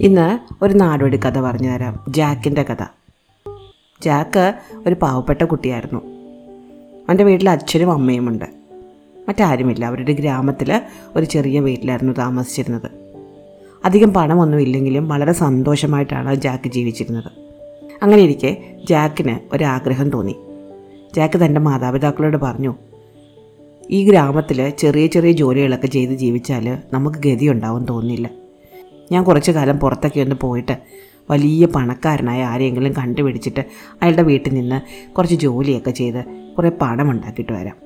ഇന്ന് ഒരു നാടോടി കഥ പറഞ്ഞു തരാം. ജാക്കിന്റെ കഥ. ജാക്ക് ഒരു പാവപ്പെട്ട കുട്ടിയായിരുന്നു. അവന്റെ വീട്ടിൽ അച്ഛനും അമ്മയുമുണ്ട് മറ്റാരുമില്ല. അവരുടെ ഗ്രാമത്തിൽ ഒരു ചെറിയ വീട്ടിലായിരുന്നു താമസിച്ചിരുന്നത്. അധികം പണമൊന്നും ഇല്ലെങ്കിലും വളരെ സന്തോഷമായിട്ടാണ് ജാക്ക് ജീവിച്ചിരുന്നത്. അങ്ങനെ ഇരിക്കെ ജാക്കിന് ഒരാഗ്രഹം തോന്നി. ജാക്ക് തന്റെ മാതാപിതാക്കളോട് പറഞ്ഞു ഈ ഗ്രാമത്തിൽ ചെറിയ ചെറിയ ജോലികളൊക്കെ ചെയ്ത് ജീവിച്ചാൽ നമുക്ക് ഗതി ഗതിയുണ്ടാവും തോന്നില്ല ഞാൻ കുറച്ചു കാലം പുറത്തൊക്കെ ഒന്ന് പോയിട്ട് വലിയ പണക്കാരനായ ആരെയെങ്കിലും കണ്ടുപിടിച്ചിട്ട് അയാളുടെ വീട്ടിൽ നിന്ന് കുറച്ച് ജോലിയൊക്കെ ചെയ്ത് കുറേ പണം ഉണ്ടാക്കിയിട്ട് വരാം.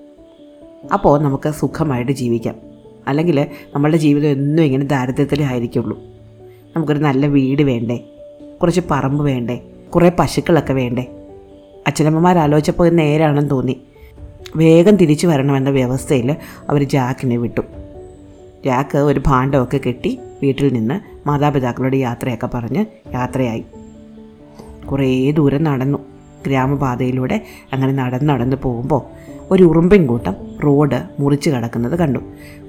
അപ്പോൾ നമുക്ക് സുഖമായിട്ട് ജീവിക്കാം. അല്ലെങ്കിൽ നമ്മളുടെ ജീവിതം എന്നും ഇങ്ങനെ ദാരിദ്ര്യത്തിലേ ആയിരിക്കുള്ളൂ. നമുക്കൊരു നല്ല വീട് വേണ്ടേ? കുറച്ച് പറമ്പ് വേണ്ടേ? കുറേ പശുക്കളൊക്കെ വേണ്ടേ? അച്ഛനമ്മമാർ ആലോചിച്ചപ്പോൾ നേരാണെന്ന് തോന്നി. വേഗം തിരിച്ചു വരണമെന്ന വ്യവസ്ഥയിൽ അവർ ജാക്കിനെ വിട്ടു. ജാക്ക് ഒരു ഭാണ്ഡമൊക്കെ കെട്ടി വീട്ടിൽ നിന്ന് മാതാപിതാക്കളുടെ യാത്രയൊക്കെ പറഞ്ഞ് യാത്രയായി. കുറേ ദൂരം നടന്നു. ഗ്രാമപാതയിലൂടെ അങ്ങനെ നടന്ന് നടന്ന് പോകുമ്പോൾ ഒരു ഉറുമ്പിൻ കൂട്ടം റോഡ് മുറിച്ച് കിടക്കുന്നത് കണ്ടു.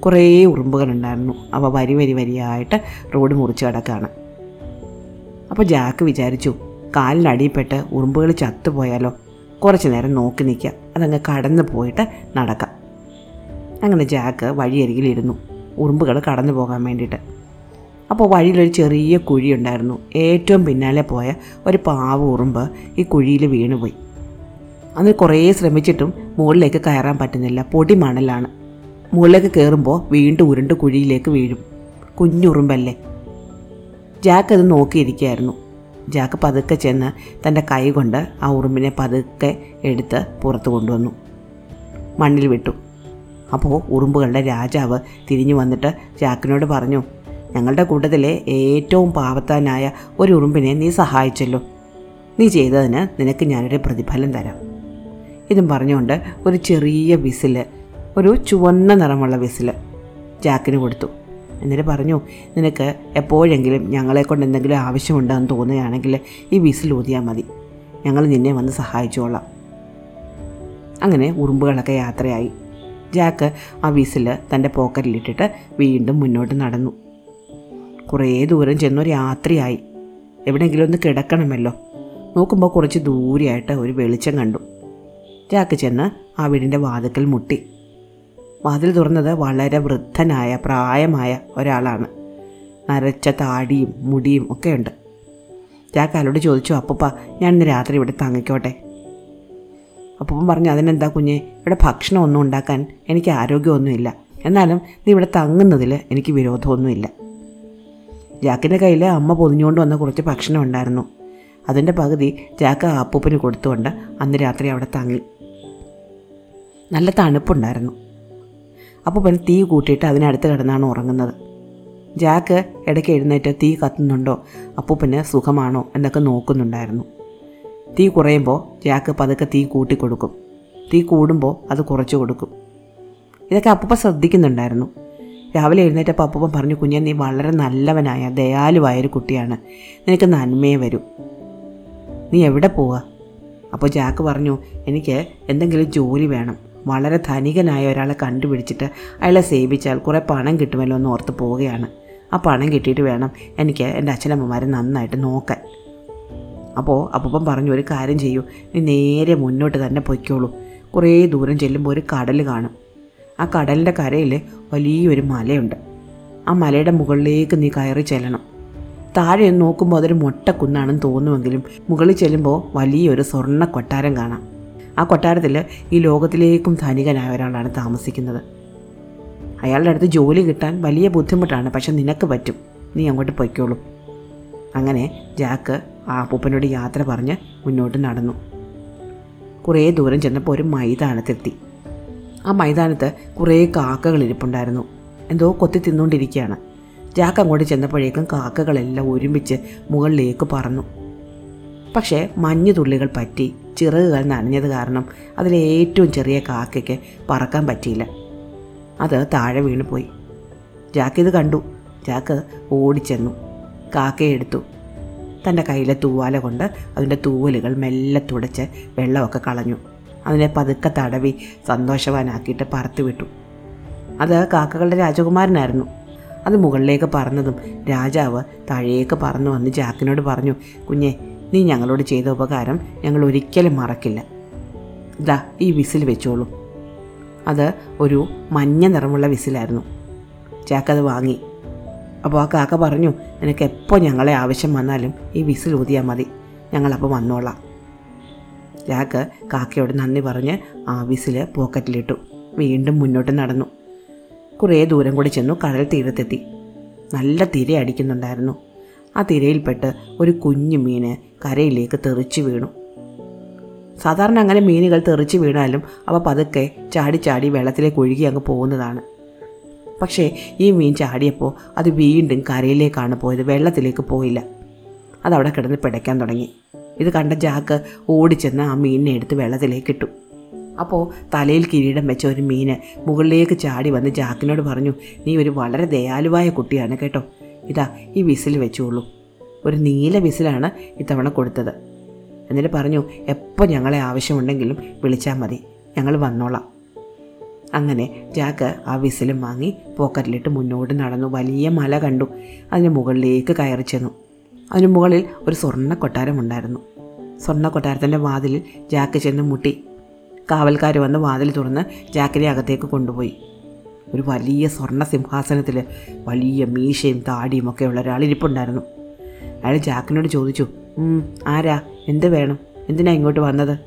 കുറേ ഉറുമ്പുകളുണ്ടായിരുന്നു. അവ വരി വരി വരിയായിട്ട് റോഡ് മുറിച്ച് കിടക്കുകയാണ്. അപ്പോൾ ജാക്ക് വിചാരിച്ചു കാലിനടിയിൽപ്പെട്ട് ഉറുമ്പുകൾ ചത്തുപോയാലോ? കുറച്ച് നേരം നോക്കി നിൽക്കാം അതങ്ങ് കടന്നു പോയിട്ട് നടക്കാം. അങ്ങനെ ജാക്ക് വഴിയരികിലിരുന്നു. ഉറുമ്പുകൾ കടന്നു പോകാൻ വേണ്ടിയിട്ട്. അപ്പോൾ വഴിയിലൊരു ചെറിയ കുഴി ഉണ്ടായിരുന്നു. ഏറ്റവും പിന്നാലെ പോയ ഒരു പാവ ഉറുമ്പ് ഈ കുഴിയിൽ വീണുപോയി. അന്ന് കുറേ ശ്രമിച്ചിട്ടും മുകളിലേക്ക് കയറാൻ പറ്റുന്നില്ല. പൊടി മണലാണ്. മുകളിലേക്ക് കയറുമ്പോൾ വീണ്ടും ഉരുണ്ട് കുഴിയിലേക്ക് വീഴും. കുഞ്ഞുറുമ്പല്ലേ ജാക്ക് അത് നോക്കിയിരിക്കുകയായിരുന്നു. ജാക്ക് പതുക്കെ ചെന്ന് തന്റെ കൈ കൊണ്ട് ആ ഉറുമ്പിനെ പതുക്കെ എടുത്ത് പുറത്തു കൊണ്ടുവന്നു. മണ്ണിൽ വിട്ടു. അപ്പോൾ ഉറുമ്പുകളുടെ രാജാവ് തിരിഞ്ഞു വന്നിട്ട് ജാക്കിനോട് പറഞ്ഞു ഞങ്ങളുടെ കൂട്ടത്തിലെ ഏറ്റവും പാവത്താനായ ഒരു ഉറുമ്പിനെ നീ സഹായിച്ചല്ലോ. നീ ചെയ്തതിന് നിനക്ക് ഞാനൊരു പ്രതിഫലം തരാം. ഇതും പറഞ്ഞുകൊണ്ട് ഒരു ചെറിയ വിസിൽ ഒരു ചുവന്ന നിറമുള്ള വിസിൽ ജാക്കിന് കൊടുത്തു. എന്നിട്ട് പറഞ്ഞു നിനക്ക് എപ്പോഴെങ്കിലും ഞങ്ങളെ കൊണ്ട് എന്തെങ്കിലും ആവശ്യമുണ്ടെന്ന് തോന്നുകയാണെങ്കിൽ ഈ വിസിൽ ഊതിയാൽ മതി. ഞങ്ങൾ നിന്നെ വന്ന് സഹായിച്ചോളാം. അങ്ങനെ ഉറുമ്പുകളൊക്കെ യാത്രയായി. ജാക്ക് ആ വിസിൽ തന്റെ പോക്കറ്റിലിട്ടിട്ട് വീണ്ടും മുന്നോട്ട് നടന്നു. കുറേ ദൂരം ചെന്നൊരു രാത്രിയായി എവിടെയെങ്കിലും ഒന്ന് കിടക്കണമല്ലോ. നോക്കുമ്പോൾ കുറച്ച് ദൂരെയായിട്ട് ഒരു വെളിച്ചം കണ്ടു. ജാക്ക് ചെന്ന് ആ വീടിന്റെ വാതിക്കൽ മുട്ടി. വാതിൽ തുറന്നത് വളരെ വൃദ്ധനായ പ്രായമായ ഒരാളാണ്. നരച്ച താടിയും മുടിയും ഒക്കെ ഉണ്ട്. ജാക്ക് അയാളോട് ചോദിച്ചു അപ്പൂപ്പ ഞാൻ ഇന്ന് രാത്രി ഇവിടെ തങ്ങിക്കോട്ടെ? അപ്പൂപ്പൻ പറഞ്ഞു അതിനെന്താ കുഞ്ഞെ ഇവിടെ ഭക്ഷണം ഒന്നും ഉണ്ടാക്കാൻ എനിക്ക് ആരോഗ്യമൊന്നുമില്ല. എന്നാലും നീ ഇവിടെ തങ്ങുന്നതിൽ എനിക്ക് വിരോധമൊന്നുമില്ല. ജാക്കിന്റെ കയ്യിൽ അമ്മ പൊതിഞ്ഞുകൊണ്ട് വന്ന കുറച്ച് ഭക്ഷണം ഉണ്ടായിരുന്നു. അതിന്റെ പകുതി ജാക്ക് അപ്പൂപ്പന് കൊടുത്തുകൊണ്ട് അന്ന് രാത്രി അവിടെ തങ്ങി. നല്ല തണുപ്പുണ്ടായിരുന്നു. അപ്പൂപ്പൻ തീ കൂട്ടിയിട്ട് അതിനടുത്ത് കിടന്നാണ് ഉറങ്ങുന്നത്. ജാക്ക് ഇടയ്ക്ക് എഴുന്നേറ്റ് തീ കത്തുന്നുണ്ടോ അപ്പൂപ്പന് സുഖമാണോ എന്നൊക്കെ നോക്കുന്നുണ്ടായിരുന്നു. തീ കുറയുമ്പോൾ ജാക്ക് പതുക്കെ തീ കൂട്ടിക്കൊടുക്കും. തീ കൂടുമ്പോൾ അത് കുറച്ച് കൊടുക്കും. ഇതൊക്കെ അപ്പൂപ്പ ശ്രദ്ധിക്കുന്നുണ്ടായിരുന്നു. രാവിലെ എഴുന്നേറ്റപ്പോൾ അപ്പൂപ്പൻ പറഞ്ഞു കുഞ്ഞെ നീ വളരെ നല്ലവനായ ദയാലുവായൊരു കുട്ടിയാണ്. നിനക്ക് നന്മയെ വരൂ. നീ എവിടെ പോവാ? അപ്പോൾ ജാക്ക് പറഞ്ഞു എനിക്ക് എന്തെങ്കിലും ജോലി വേണം. വളരെ ധനികനായ ഒരാളെ കണ്ടുപിടിച്ചിട്ട് അയാളെ സേവിച്ചാൽ കുറേ പണം കിട്ടുമല്ലോ എന്ന് ഓർത്ത് പോവുകയാണ്. ആ പണം കിട്ടിയിട്ട് വേണം എനിക്ക് എന്റെ അച്ഛനമ്മമാരെ നന്നായിട്ട് നോക്കാൻ. അപ്പോൾ അപ്പൂപ്പൻ പറഞ്ഞു ഒരു കാര്യം ചെയ്യൂ. നീ നേരെ മുന്നോട്ട് തന്നെ പൊയ്ക്കോളൂ. കുറേ ദൂരം ചെല്ലുമ്പോൾ ഒരു കടൽ കാണും. ആ കടലിന്റെ കരയിൽ വലിയൊരു മലയുണ്ട്. ആ മലയുടെ മുകളിലേക്ക് നീ കയറി ചെല്ലണം. താഴെ നോക്കുമ്പോൾ അതൊരു മൊട്ടക്കുന്നാണെന്ന് തോന്നുമെങ്കിലും മുകളിൽ ചെല്ലുമ്പോൾ വലിയൊരു സ്വർണ കൊട്ടാരം കാണാം. ആ കൊട്ടാരത്തിൽ ഈ ലോകത്തിലേക്കും ധനികനായ ഒരാളാണ് താമസിക്കുന്നത്. അയാളുടെ അടുത്ത് ജോലി കിട്ടാൻ വലിയ ബുദ്ധിമുട്ടാണ് പക്ഷെ നിനക്ക് പറ്റും. നീ അങ്ങോട്ട് പൊയ്ക്കോളൂ. അങ്ങനെ ജാക്ക് ആ അപ്പൂപ്പനോട് യാത്ര പറഞ്ഞ് മുന്നോട്ട് നടന്നു. കുറേ ദൂരം ചെന്നപ്പോൾ ഒരു മൈതാനത്തെത്തി. ആ മൈതാനത്ത് കുറേ കാക്കകൾ ഇരിപ്പുണ്ടായിരുന്നു. എന്തോ കൊത്തി തിന്നുകൊണ്ടിരിക്കുകയാണ്. ജാക്ക് അങ്ങോട്ട് ചെന്നപ്പോഴേക്കും കാക്കകളെല്ലാം ഒരുമിച്ച് മുകളിലേക്ക് പറന്നു. പക്ഷേ മഞ്ഞു തുള്ളികൾ പറ്റി ചിറകുകൾ നനഞ്ഞത് കാരണം അതിലെ ഏറ്റവും ചെറിയ കാക്കയ്ക്ക് പറക്കാൻ പറ്റിയില്ല. അത് താഴെ വീണുപോയി. ജാക്ക് ഇത് കണ്ടു. ജാക്ക് ഓടിച്ചെന്നു. കാക്കയെ എടുത്തു. തന്റെ കയ്യിലെ തൂവാല കൊണ്ട് അതിന്റെ തൂവലുകൾ മെല്ലെ തുടച്ച് വെള്ളമൊക്കെ കളഞ്ഞു. അതിനെ പതുക്കെ തടവി സന്തോഷവാനാക്കിയിട്ട് പറത്തു വിട്ടു. അത് കാക്കകളുടെ രാജകുമാരനായിരുന്നു. അത് മുകളിലേക്ക് പറന്നതും രാജാവ് താഴേക്ക് പറന്നു വന്ന് ജാക്കിനോട് പറഞ്ഞു കുഞ്ഞെ നീ ഞങ്ങളോട് ചെയ്ത ഉപകാരം ഞങ്ങൾ ഒരിക്കലും മറക്കില്ല. ഇതാ ഈ വിസിൽ വെച്ചോളൂ. അത് ഒരു മഞ്ഞ നിറമുള്ള വിസിലായിരുന്നു. ജാക്ക് അത് വാങ്ങി. അപ്പോൾ ആ കാക്ക പറഞ്ഞു നിനക്ക് എപ്പോൾ ഞങ്ങളെ ആവശ്യം വന്നാലും ഈ വിസിൽ ഊതിയാൽ മതി. ഞങ്ങളപ്പോൾ വന്നോളാം. ജാക്ക് കാക്കയോട് നന്ദി പറഞ്ഞ് ആ വിസിൽ പോക്കറ്റിലിട്ടു. വീണ്ടും മുന്നോട്ട് നടന്നു. കുറേ ദൂരം കൂടി ചെന്നു കടൽ തീരത്തെത്തി. നല്ല തിര അടിക്കുന്നുണ്ടായിരുന്നു. ആ തിരയിൽപ്പെട്ട് ഒരു കുഞ്ഞു മീന് കരയിലേക്ക് തെറിച്ചു വീണു. സാധാരണ അങ്ങനെ മീനുകൾ തെറിച്ച് വീണാലും അവ പതുക്കെ ചാടി ചാടി വെള്ളത്തിലേക്ക് ഒഴുകി അങ്ങ് പോകുന്നതാണ്. പക്ഷേ ഈ മീൻ ചാടിയപ്പോൾ അത് വീണ്ടും കരയിലേക്കാണ് പോയത് വെള്ളത്തിലേക്ക് പോയില്ല. അതവിടെ കിടന്ന് പിടയ്ക്കാൻ തുടങ്ങി. ഇത് കണ്ട ജാക്ക് ഓടിച്ചെന്ന് ആ മീനിനെ എടുത്ത് വെള്ളത്തിലേക്ക് ഇട്ടു. അപ്പോൾ തലയിൽ കിരീടം വെച്ച ഒരു മീന് മുകളിലേക്ക് ചാടി വന്ന് ജാക്കിനോട് പറഞ്ഞു നീ ഒരു വളരെ ദയാലുവായ കുട്ടിയാണ് കേട്ടോ. ഇതാ ഈ വിസിൽ വെച്ചോളൂ. ഒരു നീല വിസിലാണ് ഇത്തവണ കൊടുത്തത്. എന്നിട്ട് പറഞ്ഞു എപ്പോൾ ഞങ്ങളെ ആവശ്യമുണ്ടെങ്കിലും വിളിച്ചാൽ മതി. ഞങ്ങൾ വന്നോളാം. അങ്ങനെ ജാക്ക് ആ വിസിലും വാങ്ങി പോക്കറ്റിലിട്ട് മുന്നോട്ട് നടന്നു. വലിയ മല കണ്ടു. അതിന് മുകളിലേക്ക് കയറി ചെന്നു. അതിന് മുകളിൽ ഒരു സ്വർണ കൊട്ടാരമുണ്ടായിരുന്നു സ്വർണ കൊട്ടാരത്തിന്റെ വാതിലിൽ ജാക്ക് ചെന്ന് മുട്ടി. കാവൽക്കാർ വന്ന് വാതിൽ തുറന്ന് ജാക്കിനെ അകത്തേക്ക് കൊണ്ടുപോയി. ഒരു വലിയ സ്വർണ സിംഹാസനത്തിൽ വലിയ മീശയും താടിയും ഒക്കെ ഉള്ള ഒരാൾ ഇരിപ്പുണ്ടായിരുന്നു. അയാൾ ജാക്കിനോട് ചോദിച്ചു ആരാ? എന്ത് വേണം? എന്തിനാ ഇങ്ങോട്ട് വന്നത്?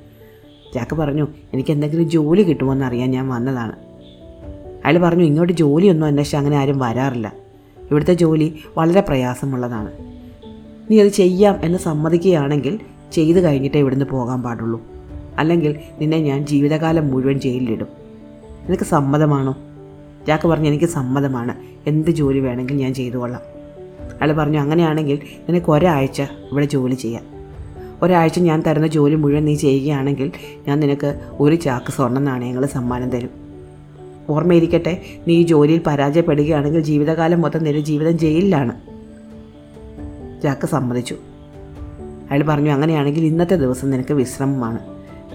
ജാക്ക് പറഞ്ഞു എനിക്ക് എന്തെങ്കിലും ജോലി കിട്ടുമോ അറിയാൻ ഞാൻ വന്നതാണ്. അയാൾ പറഞ്ഞു ഇങ്ങോട്ട് ജോലിയൊന്നും അന്വേഷിച്ച് അങ്ങനെ ആരും വരാറില്ല. ഇവിടുത്തെ ജോലി വളരെ പ്രയാസമുള്ളതാണ്. നീ അത് ചെയ്യാം എന്ന് സമ്മതിക്കുകയാണെങ്കിൽ ചെയ്തു കഴിഞ്ഞിട്ടേ ഇവിടുന്ന് പോകാൻ പാടുള്ളൂ. അല്ലെങ്കിൽ നിന്നെ ഞാൻ ജീവിതകാലം മുഴുവൻ ജയിലിലിടും. നിനക്ക് സമ്മതമാണോ? ജാക്ക് പറഞ്ഞു എനിക്ക് സമ്മതമാണ്. എന്ത് ജോലി വേണമെങ്കിൽ ഞാൻ ചെയ്തു കൊള്ളാം അയാൾ പറഞ്ഞു അങ്ങനെയാണെങ്കിൽ നിനക്ക് ഒരാഴ്ച ഇവിടെ ജോലി ചെയ്യാം. ഒരാഴ്ച ഞാൻ തരുന്ന ജോലി മുഴുവൻ നീ ചെയ്യുകയാണെങ്കിൽ ഞാൻ നിനക്ക് ഒരു ചാക്ക് സ്വർണ നാണയങ്ങൾ സമ്മാനം തരും. ഓർമ്മയിരിക്കട്ടെ നീ ഈ ജോലിയിൽ പരാജയപ്പെടുകയാണെങ്കിൽ ജീവിതകാലം മൊത്തം നിന്റെ ജീവിതം ജയിലിലാണ്. ജാക്ക് സമ്മതിച്ചു. അയാൾ പറഞ്ഞു അങ്ങനെയാണെങ്കിൽ ഇന്നത്തെ ദിവസം നിനക്ക് വിശ്രമമാണ്.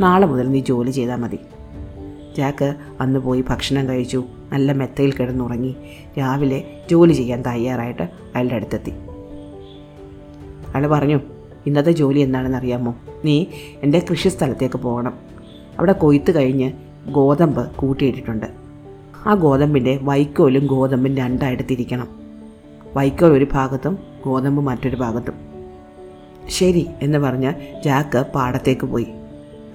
നാളെ മുതൽ നീ ജോലി ചെയ്താൽ മതി. ജാക്ക് അന്ന് പോയി ഭക്ഷണം കഴിച്ചു നല്ല മെത്തയിൽ കിടന്നുറങ്ങി. രാവിലെ ജോലി ചെയ്യാൻ തയ്യാറായിട്ട് അയാളുടെ അടുത്തെത്തി. അയാൾ പറഞ്ഞു ഇന്നത്തെ ജോലി എന്താണെന്ന് അറിയാമോ? നീ എന്റെ കൃഷി സ്ഥലത്തേക്ക് പോകണം. അവിടെ കൊയ്ത്ത് കഴിഞ്ഞ് ഗോതമ്പ് കൂട്ടിയിട്ടിട്ടുണ്ട്. ആ ഗോതമ്പിന്റെ വൈക്കോലും ഗോതമ്പും രണ്ടായിട്ട് തിരിക്കണം. വൈക്കോൽ ഒരു ഭാഗത്തും ഗോതമ്പ് മറ്റൊരു ഭാഗത്തും. ശരി എന്ന് പറഞ്ഞ് ജാക്ക് പാടത്തേക്ക് പോയി.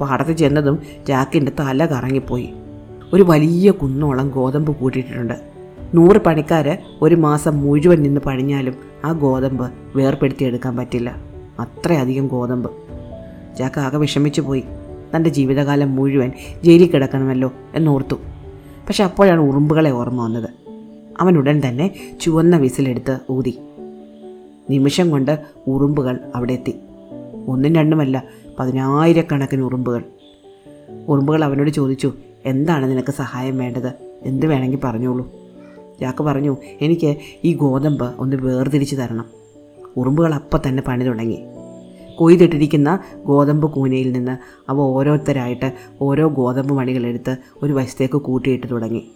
പാടത്ത് ചെന്നതും ജാക്കിന്റെ തല കറങ്ങിപ്പോയി. ഒരു വലിയ കുന്നോളം ഗോതമ്പ് കൂട്ടിയിട്ടുണ്ട് നൂറ് പണിക്കാർ ഒരു മാസം മുഴുവൻ നിന്ന് പണിഞ്ഞാലും ആ ഗോതമ്പ് വേർപ്പെടുത്തിയെടുക്കാൻ പറ്റില്ല. അത്രയധികം ഗോതമ്പ്. ജാക്ക് ആകെ വിഷമിച്ചു പോയി. തന്റെ ജീവിതകാലം മുഴുവൻ ജയിലിൽ കിടക്കണമല്ലോ എന്നോർത്തു. പക്ഷെ അപ്പോഴാണ് ഉറുമ്പുകളെ ഓർമ്മ വന്നത്. അവൻ ഉടൻ തന്നെ ചുവന്ന വിസിലെടുത്ത് ഊതി. നിമിഷം കൊണ്ട് ഉറുമ്പുകൾ അവിടെ എത്തി. ഒന്നും രണ്ടുമല്ല പതിനായിരക്കണക്കിന് ഉറുമ്പുകൾ. ഉറുമ്പുകൾ അവനോട് ചോദിച്ചു എന്താണ് നിനക്ക് സഹായം വേണ്ടത്? എന്ത് വേണമെങ്കിൽ പറഞ്ഞോളൂ? ജാക്ക് പറഞ്ഞു എനിക്ക് ഈ ഗോതമ്പ് ഒന്ന് വേർതിരിച്ച് തരണം. ഉറുമ്പുകൾ അപ്പം തന്നെ പണി തുടങ്ങി. കൊയ്തിട്ടിരിക്കുന്ന ഗോതമ്പ് കൂനയിൽ നിന്ന് അവ ഓരോരുത്തരായിട്ട് ഓരോ ഗോതമ്പ് മണികളെടുത്ത് ഒരു വശത്തേക്ക് കൂട്ടിയിട്ട് തുടങ്ങി.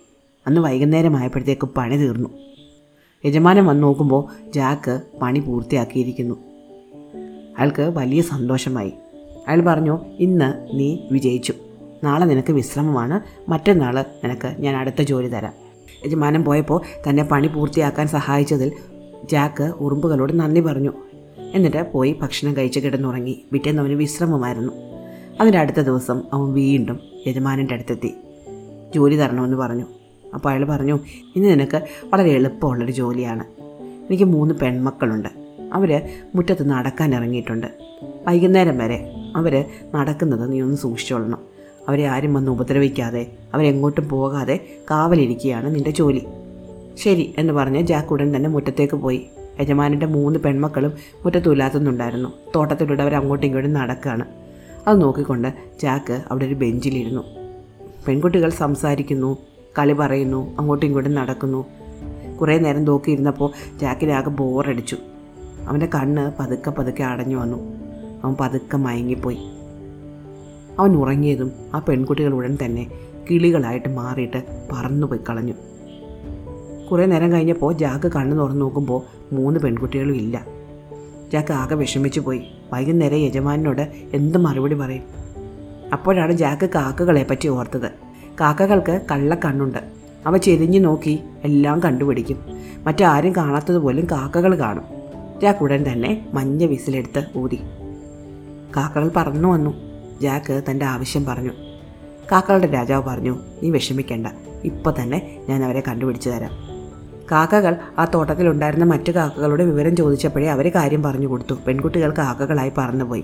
അന്ന് വൈകുന്നേരമായപ്പോഴത്തേക്ക് പണി തീർന്നു. യജമാനൻ വന്ന് നോക്കുമ്പോൾ ജാക്ക് പണി പൂർത്തിയാക്കിയിരിക്കുന്നു. അയാൾക്ക് വലിയ സന്തോഷമായി. അയാൾ പറഞ്ഞു ഇന്ന് നീ വിജയിച്ചു. നാളെ നിനക്ക് വിശ്രമമാണ്. മറ്റന്നാൾ നിനക്ക് ഞാൻ അടുത്ത ജോലി തരാം. യജമാനം പോയപ്പോൾ തന്നെ പണി പൂർത്തിയാക്കാൻ സഹായിച്ചതിൽ ജാക്ക് ഉറുമ്പുകളോട് നന്ദി പറഞ്ഞു. എന്നിട്ട് പോയി ഭക്ഷണം കഴിച്ച് കിടന്നുറങ്ങി. പിറ്റേന്ന് അവന് വിശ്രമമായിരുന്നു. അതിന്റെ അടുത്ത ദിവസം അവൻ വീണ്ടും യജമാനന്റെ അടുത്തെത്തി. ജോലി തരണമെന്ന് പറഞ്ഞു. അപ്പോൾ അയാൾ പറഞ്ഞു ഇന്ന് നിനക്ക് വളരെ എളുപ്പമുള്ളൊരു ജോലിയാണ്. എനിക്ക് മൂന്ന് പെൺമക്കളുണ്ട്. അവർ മുറ്റത്ത് നടക്കാൻ ഇറങ്ങിയിട്ടുണ്ട്. വൈകുന്നേരം വരെ അവർ നടക്കുന്നത് നീ ഒന്ന് സൂക്ഷിച്ചോളണം. അവരെ ആരും വന്ന് ഉപദ്രവിക്കാതെ അവരെങ്ങോട്ടും പോകാതെ കാവലിരിക്കുകയാണ് നിന്റെ ജോലി. ശരി എന്ന് പറഞ്ഞ് ജാക്ക് ഉടൻ തന്നെ മുറ്റത്തേക്ക് പോയി. യജമാനന്റെ മൂന്ന് പെൺമക്കളും മുറ്റത്തു ഉലാത്തുന്നുണ്ടായിരുന്നു തോട്ടത്തിലൂടെ അവർ അങ്ങോട്ടും ഇങ്ങോട്ടും നടക്കുകയാണ്. അത് നോക്കിക്കൊണ്ട് ജാക്ക് അവിടെ ഒരു ബെഞ്ചിലിരുന്നു. പെൺകുട്ടികൾ സംസാരിക്കുന്നു കളി പറയുന്നു അങ്ങോട്ടും ഇങ്ങോട്ടും നടക്കുന്നു. കുറേ നേരം നോക്കിയിരുന്നപ്പോൾ ജാക്കിനാകെ ബോറടിച്ചു. അവന്റെ കണ്ണ് പതുക്കെ പതുക്കെ അടഞ്ഞു വന്നു. അവൻ പതുക്കെ മയങ്ങിപ്പോയി. അവൻ ഉറങ്ങിയതും ആ പെൺകുട്ടികൾ ഉടൻ തന്നെ കിളികളായിട്ട് മാറിയിട്ട് പറന്നുപോയി കളഞ്ഞു. കുറേ നേരം കഴിഞ്ഞപ്പോൾ ജാക്ക് കണ്ണു തുറന്നു നോക്കുമ്പോൾ മൂന്ന് പെൺകുട്ടികളും ഇല്ല. ജാക്ക് ആകെ വിഷമിച്ചു പോയി. വൈകുന്നേരം യജമാനോട് എന്ത് മറുപടി പറയും? അപ്പോഴാണ് ജാക്ക് കാക്കകളെ പറ്റി ഓർത്തത്. കാക്കകൾക്ക് കള്ള കണ്ണുണ്ട് അവ ചെരിഞ്ഞു നോക്കി എല്ലാം കണ്ടുപിടിക്കും. മറ്റാരും കാണാത്തതുപോലും കാക്കകൾ കാണും. ജാക്ക് ഉടൻ തന്നെ മഞ്ഞ വിസിലെടുത്ത് ഊതി. കാക്കകൾ പറന്നു വന്നു. ജാക്ക് തന്റെ ആവശ്യം പറഞ്ഞു. കാക്കകളുടെ രാജാവ് പറഞ്ഞു നീ വിഷമിക്കേണ്ട. ഇപ്പം തന്നെ ഞാൻ അവരെ കണ്ടുപിടിച്ചു തരാം. കാക്കകൾ ആ തോട്ടത്തിലുണ്ടായിരുന്ന മറ്റു കാക്കകളുടെ വിവരം ചോദിച്ചപ്പോഴേ അവർ കാര്യം പറഞ്ഞു കൊടുത്തു. പെൺകുട്ടികൾ കാക്കകളായി പറന്നുപോയി.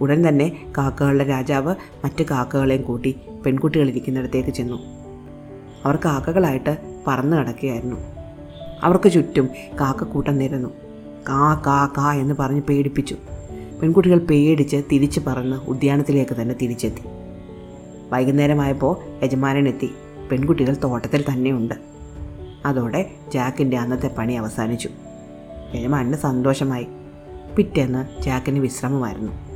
ഉടൻ തന്നെ കാക്കകളുടെ രാജാവ് മറ്റ് കാക്കകളെയും കൂട്ടി പെൺകുട്ടികൾ ഇരിക്കുന്നിടത്തേക്ക് ചെന്നു. അവർ കാക്കകളായിട്ട് പറന്നു കിടക്കുകയായിരുന്നു. അവർക്ക് ചുറ്റും കാക്കക്കൂട്ടം നിരന്നു. കാ കാ കാ എന്ന് പറഞ്ഞ് പേടിപ്പിച്ചു. പെൺകുട്ടികൾ പേടിച്ച് തിരിച്ച് പറന്ന് ഉദ്യാനത്തിലേക്ക് തന്നെ തിരിച്ചെത്തി. വൈകുന്നേരമായപ്പോൾ യജമാനനെത്തി. പെൺകുട്ടികൾ തോട്ടത്തിൽ തന്നെയുണ്ട്. അതോടെ ജാക്കിന്റെ അന്നത്തെ പണി അവസാനിച്ചു. യജമാനന് സന്തോഷമായി. പിറ്റേന്ന് ജാക്കിന് വിശ്രമമായിരുന്നു.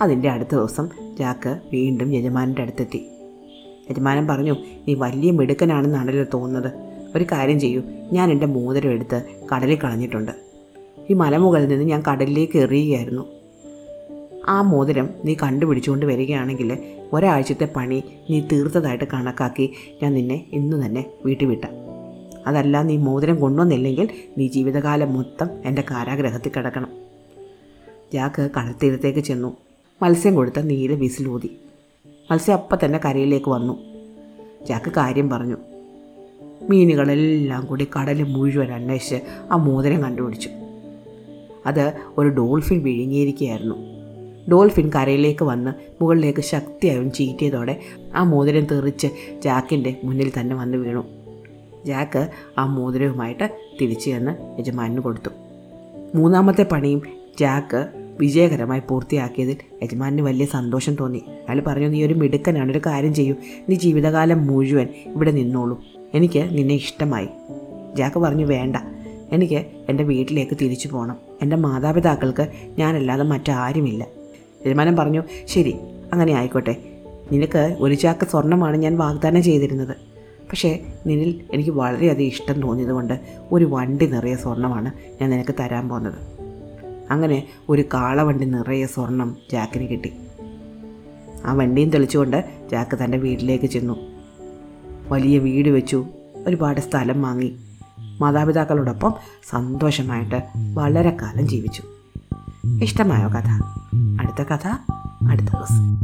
അതിന്റെ അടുത്ത ദിവസം ജാക്ക് വീണ്ടും യജമാനന്റെ അടുത്തെത്തി. യജമാനൻ പറഞ്ഞു നീ വലിയ മിടുക്കനാണെന്നാണല്ലോ തോന്നുന്നത്. ഒരു കാര്യം ചെയ്യൂ. ഞാൻ എന്റെ മോതിരം എടുത്ത് കടലിൽ കളഞ്ഞിട്ടുണ്ട്. ഈ മലമുകളിൽ നിന്ന് ഞാൻ കടലിലേക്ക് എറിയുകയായിരുന്നു. ആ മോതിരം നീ കണ്ടുപിടിച്ചുകൊണ്ട് വരികയാണെങ്കിൽ ഒരാഴ്ചത്തെ പണി നീ തീർത്തതായിട്ട് കണക്കാക്കി ഞാൻ നിന്നെ ഇന്ന് തന്നെ വീട്ടിൽ വിട്ടാം അതല്ല നീ മോതിരം കൊണ്ടുവന്നില്ലെങ്കിൽ നീ ജീവിതകാലം മൊത്തം എന്റെ കാരാഗ്രഹത്തിൽ കിടക്കണം. ജാക്ക് കടൽത്തീരത്തേക്ക് ചെന്നു. മത്സ്യം കൊടുത്ത നീല വിസിലൂതി. മത്സ്യം അപ്പം തന്നെ കരയിലേക്ക് വന്നു. ജാക്ക് കാര്യം പറഞ്ഞു. മീനുകളെല്ലാം കൂടി കടൽ മുഴുവൻ അന്വേഷിച്ച് ആ മോതിരം കണ്ടുപിടിച്ചു. അത് ഒരു ഡോൾഫിൻ വിഴുങ്ങിയിരിക്കുകയായിരുന്നു. ഡോൾഫിൻ കരയിലേക്ക് വന്ന് മുകളിലേക്ക് ശക്തിയായും ചീറ്റിയതോടെ ആ മോതിരം തെറിച്ച് ജാക്കിന്റെ മുന്നിൽ തന്നെ വന്ന് വീണു. ജാക്ക് ആ മോതിരവുമായിട്ട് തിരിച്ചു ചെന്ന് യജമാനു കൊടുത്തു. മൂന്നാമത്തെ പണിയും ജാക്ക് വിജയകരമായി പൂർത്തിയാക്കിയതിൽ യജമാനിന് വലിയ സന്തോഷം തോന്നി. അയാൾ പറഞ്ഞു നീ ഒരു മിടുക്കനാണ് ഒരു കാര്യം ചെയ്യൂ. നീ ജീവിതകാലം മുഴുവൻ ഇവിടെ നിന്നോളൂ. എനിക്ക് നിന്നെ ഇഷ്ടമായി. ജാക്ക് പറഞ്ഞു വേണ്ട. എനിക്ക് എന്റെ വീട്ടിലേക്ക് തിരിച്ചു പോകണം എന്റെ മാതാപിതാക്കൾക്ക് ഞാനല്ലാതെ മറ്റാരുമില്ല. യജമാനൻ പറഞ്ഞു ശരി അങ്ങനെ ആയിക്കോട്ടെ. നിനക്ക് ഒരു ചാക്ക് സ്വർണമാണ് ഞാൻ വാഗ്ദാനം ചെയ്തിരുന്നത്. പക്ഷേ നിന്നിൽ എനിക്ക് വളരെയധികം ഇഷ്ടം തോന്നിയതുകൊണ്ട് ഒരു വണ്ടി നിറയെ സ്വർണമാണ് ഞാൻ നിനക്ക് തരാൻ പോകുന്നത് അങ്ങനെ ഒരു കാളവണ്ടി നിറയെ സ്വർണം ജാക്കിന് കിട്ടി. ആ വണ്ടിയും തെളിച്ചുകൊണ്ട് ജാക്ക് തന്റെ വീട്ടിലേക്ക് ചെന്നു. വലിയ വീട് വെച്ചു ഒരുപാട് സ്ഥലം വാങ്ങി. മാതാപിതാക്കളോടൊപ്പം സന്തോഷമായിട്ട് വളരെ കാലം ജീവിച്ചു. ഇഷ്ടമായോ കഥ? അടുത്ത കഥ അടുത്ത ദിവസം.